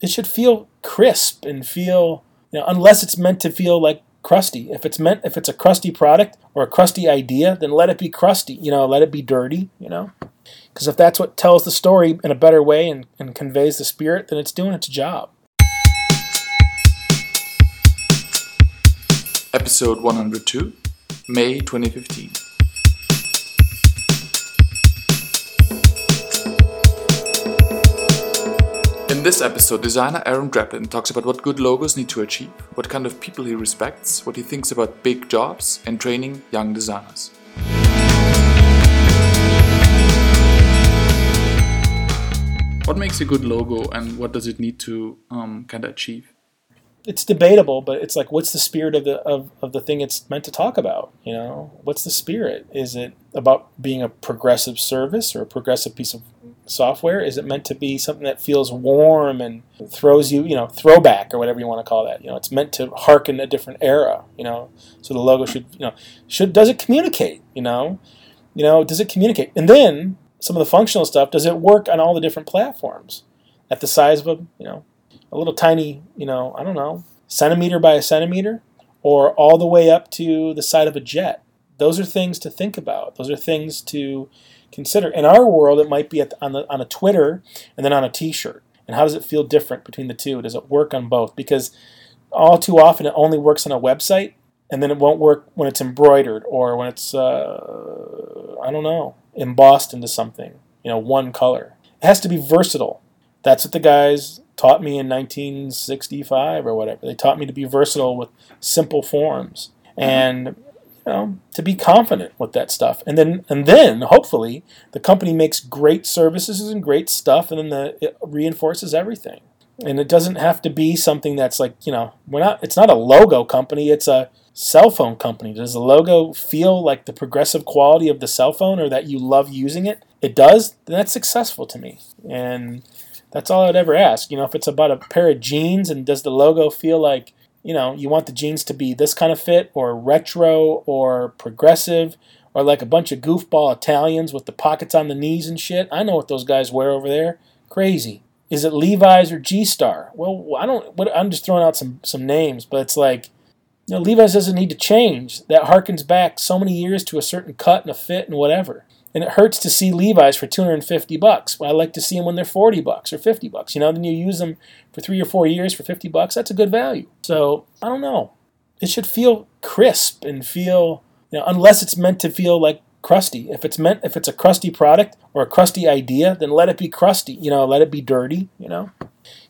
it should feel crisp and feel, you know, unless it's meant to feel like crusty. If it's meant, if it's a crusty product or a crusty idea, then let it be crusty. You know, let it be dirty. You know, because if that's what tells the story in a better way and, and conveys the spirit, then it's doing its job. Episode 102, May 2015. This episode, designer Aaron Draplin talks about what good logos need to achieve, what kind of people he respects, what he thinks about big jobs, and training young designers. What makes a good logo and what does it need to um, kind of achieve? It's debatable, but it's like, what's the spirit of the of, of the thing it's meant to talk about? You know, what's the spirit? Is it about being a progressive service or a progressive piece of software? Is it meant to be something that feels warm and throws you, you know, throwback or whatever you want to call that? You know, it's meant to harken a different era. You know, so the logo should, you know, should does it communicate? You know, you know, does it communicate? And then some of the functional stuff, does it work on all the different platforms at the size of a, you know, a little tiny, you know, I don't know, centimeter by a centimeter, or all the way up to the side of a jet? Those are things to think about. Those are things to consider. In our world, it might be the, on, the, on a Twitter and then on a T-shirt. And how does it feel different between the two? Does it work on both? Because all too often it only works on a website, and then it won't work when it's embroidered or when it's uh, I don't know embossed into something. You know, one color. It has to be versatile. That's what the guys taught me in 1965 or whatever. They taught me to be versatile with simple forms. And know, to be confident with that stuff. And then and then hopefully the company makes great services and great stuff and then the, it reinforces everything. And it doesn't have to be something that's like, you know, we're not it's not a logo company, it's a cell phone company. Does the logo feel like the progressive quality of the cell phone or that you love using it? It does, then that's successful to me. And that's all I'd ever ask. You know, if it's about a pair of jeans and does the logo feel like you know, you want the jeans to be this kind of fit or retro or progressive or like a bunch of goofball Italians with the pockets on the knees and shit. I know what those guys wear over there. Crazy. Is it Levi's or G Star? Well, I don't. What, I'm just throwing out some some names, but it's like, you know, Levi's doesn't need to change. That harkens back so many years to a certain cut and a fit and whatever. And it hurts to see Levi's for 250 bucks. But I like to see them when they're 40 bucks or 50 bucks. You know, then you use them for three or four years for 50 bucks. That's a good value. So I don't know. It should feel crisp and feel, you know, unless it's meant to feel like crusty. If it's meant, if it's a crusty product or a crusty idea, then let it be crusty. You know, let it be dirty. You know,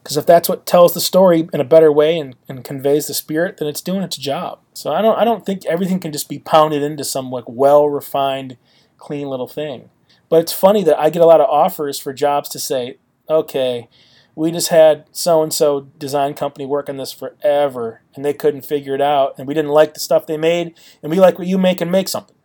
because if that's what tells the story in a better way and, and conveys the spirit, then it's doing its job. So I don't, I don't think everything can just be pounded into some like well refined clean little thing. But it's funny that I get a lot of offers for jobs to say, okay, we just had so and so design company work on this forever and they couldn't figure it out and we didn't like the stuff they made and we like what you make and make something.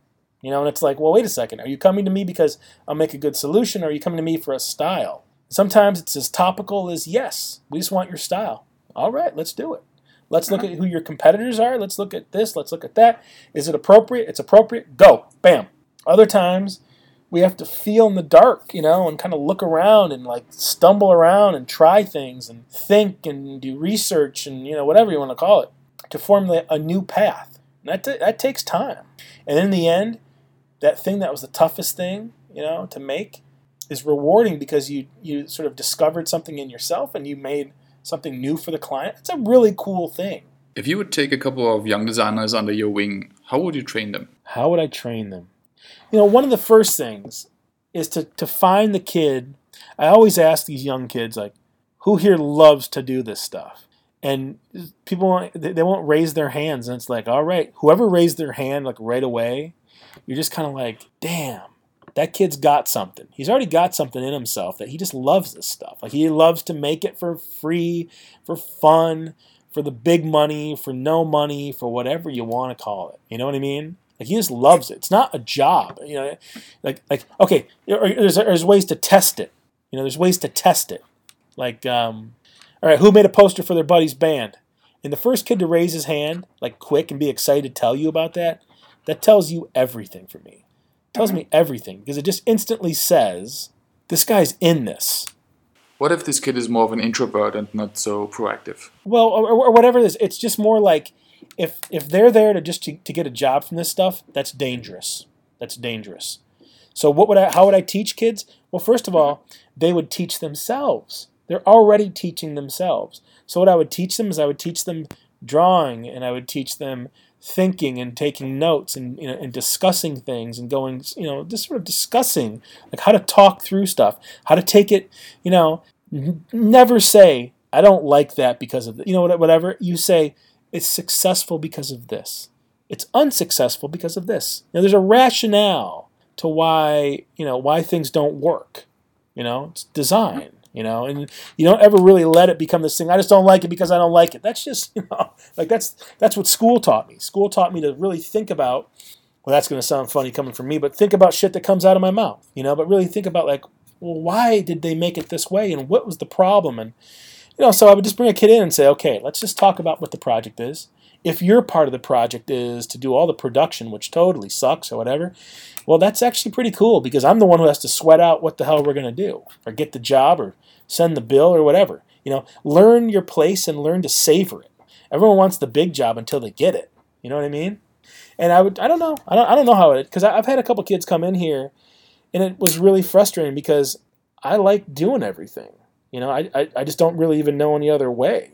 You know, and it's like, well, wait a second. Are you coming to me because I'll make a good solution or are you coming to me for a style? Sometimes it's as topical as yes, we just want your style. All right, let's do it. Let's look uh-huh. at who your competitors are. Let's look at this. Let's look at that. Is it appropriate? It's appropriate. Go. Bam. Other times, we have to feel in the dark, you know, and kind of look around and like stumble around and try things and think and do research and, you know, whatever you want to call it to formulate a new path. And that, t- that takes time. And in the end, that thing that was the toughest thing, you know, to make is rewarding because you, you sort of discovered something in yourself and you made something new for the client. It's a really cool thing. If you would take a couple of young designers under your wing, how would you train them? How would I train them? You know, one of the first things is to, to find the kid. I always ask these young kids, like, who here loves to do this stuff? And people won't, they won't raise their hands. And it's like, all right, whoever raised their hand like right away, you're just kind of like, damn, that kid's got something. He's already got something in himself that he just loves this stuff. Like he loves to make it for free, for fun, for the big money, for no money, for whatever you want to call it. You know what I mean? Like he just loves it. It's not a job, you know. Like like okay, there's there's ways to test it. You know, there's ways to test it. Like um, all right, who made a poster for their buddy's band? And the first kid to raise his hand, like quick and be excited to tell you about that, that tells you everything for me. It tells me everything because it just instantly says this guy's in this. What if this kid is more of an introvert and not so proactive? Well, or, or whatever it is, it's just more like if if they're there to just to, to get a job from this stuff, that's dangerous. That's dangerous. So what would I? How would I teach kids? Well, first of all, they would teach themselves. They're already teaching themselves. So what I would teach them is I would teach them drawing, and I would teach them thinking and taking notes and you know and discussing things and going you know just sort of discussing like how to talk through stuff how to take it you know n- never say i don't like that because of the, you know whatever you say it's successful because of this. It's unsuccessful because of this. Now there's a rationale to why you know why things don't work. You know it's design you know and you don't ever really let it become this thing i just don't like it because i don't like it. That's just you know like that's that's what school taught me. School taught me to really think about well that's going to sound funny coming from me but think about shit that comes out of my mouth you know but really think about like well why did they make it this way and what was the problem? And you know so i would just bring a kid in and say okay let's just talk about what the project is if your part of the project is to do all the production which totally sucks or whatever well, that's actually pretty cool because I'm the one who has to sweat out what the hell we're going to do or get the job or send the bill or whatever. You know, learn your place and learn to savor it. Everyone wants the big job until they get it. You know what I mean? And I would, I don't know, I don't, I don't know how it, because I've had a couple kids come in here, and it was really frustrating because I like doing everything. You know, I, I, I just don't really even know any other way.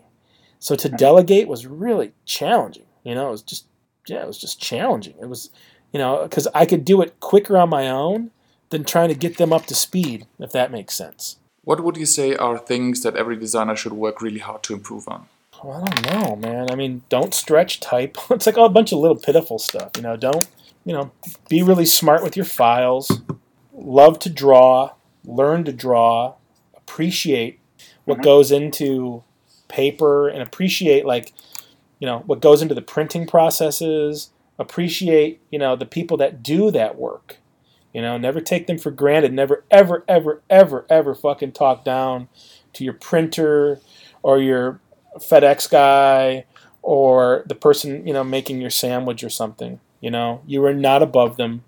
So to delegate was really challenging. You know, it was just, yeah, it was just challenging. It was, you know, because I could do it quicker on my own than trying to get them up to speed, if that makes sense. What would you say are things that every designer should work really hard to improve on? Well, I don't know, man. I mean, don't stretch type. It's like a bunch of little pitiful stuff, you know. Don't, you know, be really smart with your files. Love to draw. Learn to draw. Appreciate what mm-hmm. goes into paper and appreciate like, you know, what goes into the printing processes. Appreciate you know the people that do that work. You know never take them for granted. Never ever ever ever ever fucking talk down to your printer or your fedex guy or the person you know making your sandwich or something. You know you are not above them.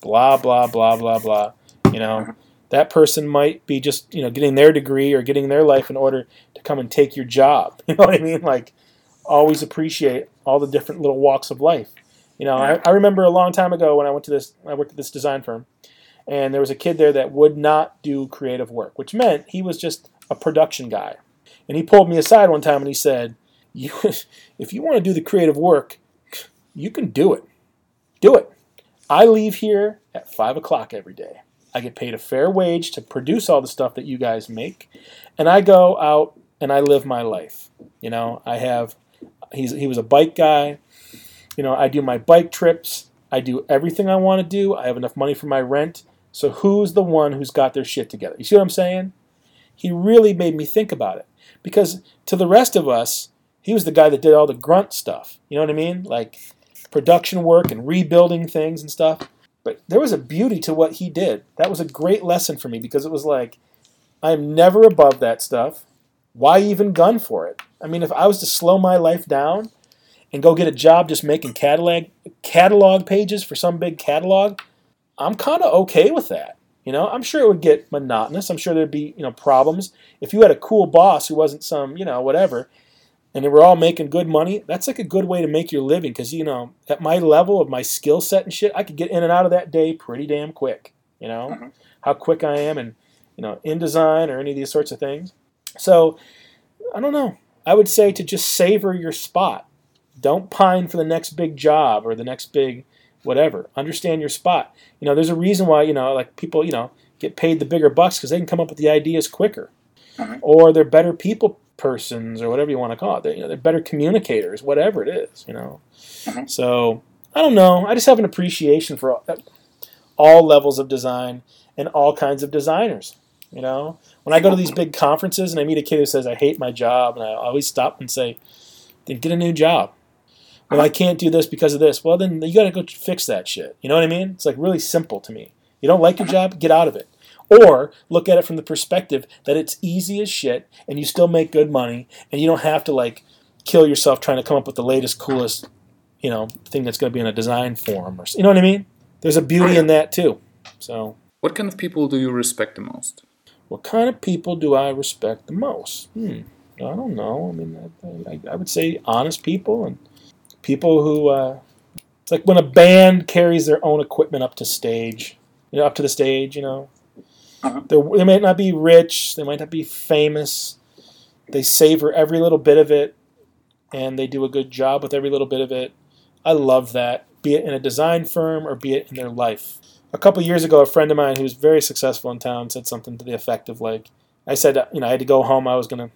Blah blah blah blah blah. You know that person might be just you know getting their degree or getting their life in order to come and take your job you know what i mean like always appreciate all the different little walks of life you know, I, I remember a long time ago when I went to this, I worked at this design firm, and there was a kid there that would not do creative work, which meant he was just a production guy. And he pulled me aside one time and he said, you, if you want to do the creative work, you can do it. Do it. I leave here at 5 o'clock every day. I get paid a fair wage to produce all the stuff that you guys make. And I go out and I live my life. You know, I have, he's, he was a bike guy. You know, I do my bike trips. I do everything I want to do. I have enough money for my rent. So who's the one who's got their shit together? You see what I'm saying? He really made me think about it. Because to the rest of us, he was the guy that did all the grunt stuff. You know what I mean? Like production work and rebuilding things and stuff. But there was a beauty to what he did. That was a great lesson for me because it was like, I'm never above that stuff. Why even gun for it? I mean, if I was to slow my life down and go get a job just making catalog catalog pages for some big catalog, I'm kind of okay with that. You know, I'm sure it would get monotonous. I'm sure there'd be you know problems. If you had a cool boss who wasn't some you know whatever, and they were all making good money, that's like a good way to make your living. Because you know, at my level of my skill set and shit, I could get in and out of that day pretty damn quick. You know, mm-hmm. how quick I am, and you know, InDesign or any of these sorts of things. So, I don't know. I would say to just savor your spot don't pine for the next big job or the next big whatever. Understand your spot. You know, there's a reason why, you know, like people, you know, get paid the bigger bucks because they can come up with the ideas quicker. Uh-huh. Or they're better people persons or whatever you want to call it. They're, you know, they're better communicators, whatever it is, you know. Uh-huh. So, I don't know. I just have an appreciation for all, all levels of design and all kinds of designers. You know, when I go to these big conferences and I meet a kid who says, I hate my job, and I always stop and say, then get a new job well, I can't do this because of this. Well, then you got to go fix that shit. You know what I mean? It's like really simple to me. You don't like your job? Get out of it. Or look at it from the perspective that it's easy as shit and you still make good money and you don't have to like kill yourself trying to come up with the latest, coolest, you know, thing that's going to be in a design form or you know what I mean? There's a beauty in that too. So, what kind of people do you respect the most? What kind of people do I respect the most? Hmm. I don't know. I mean, I, I, I would say honest people and people who. Uh, it's like when a band carries their own equipment up to stage, you know, up to the stage. You know, Uh-huh. they might not be rich, they might not be famous. They savor every little bit of it, and they do a good job with every little bit of it. I love that, be it in a design firm or be it in their life. A couple years ago, a friend of mine who was very successful in town said something to the effect of like, I said, you know, I had to go home. I was gonna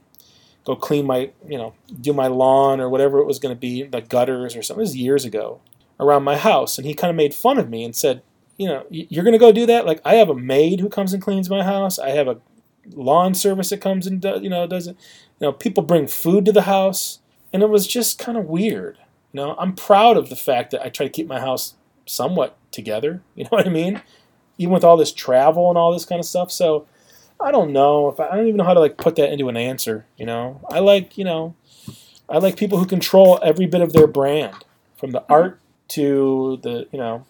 go clean my, you know, do my lawn or whatever it was gonna be, the gutters or something. This was years ago around my house, and he kind of made fun of me and said, you know, you're gonna go do that? Like, I have a maid who comes and cleans my house. I have a lawn service that comes and does, you know, does it. You know, people bring food to the house, and it was just kind of weird. You know, I'm proud of the fact that I try to keep my house somewhat together. You know what I mean? Even with all this travel and all this kind of stuff. So I don't know if I, I don't even know how to like put that into an answer. You know, I like you know, I like people who control every bit of their brand, from the mm-hmm. art to the you know,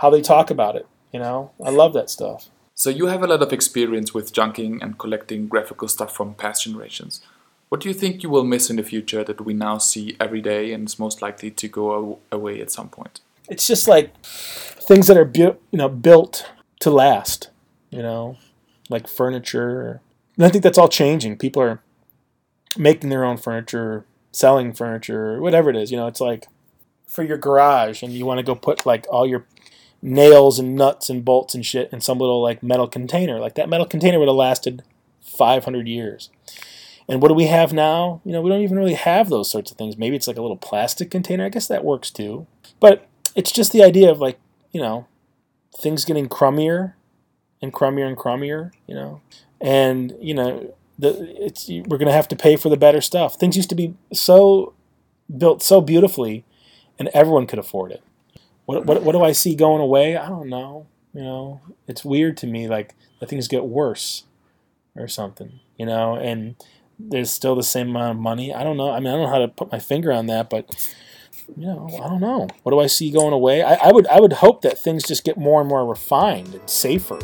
how they talk about it. You know, I love that stuff. So you have a lot of experience with junking and collecting graphical stuff from past generations. What do you think you will miss in the future that we now see every day and is most likely to go away at some point? it's just like things that are bu- you know built to last you know like furniture and i think that's all changing people are making their own furniture selling furniture whatever it is you know it's like for your garage and you want to go put like all your nails and nuts and bolts and shit in some little like metal container. Like that metal container would have lasted 500 years. And what do we have now? You know we don't even really have those sorts of things. Maybe it's like a little plastic container. I guess that works too. But it's just the idea of like you know things getting crummier and crummier and crummier you know? And you know the it's we're going to have to pay for the better stuff. Things used to be so built so beautifully and everyone could afford it what, what, what do i see going away i don't know you know it's weird to me like the things get worse or something you know and there's still the same amount of money i don't know i mean i don't know how to put my finger on that but you know, I don't know. What do I see going away? I, I would I would hope that things just get more and more refined and safer.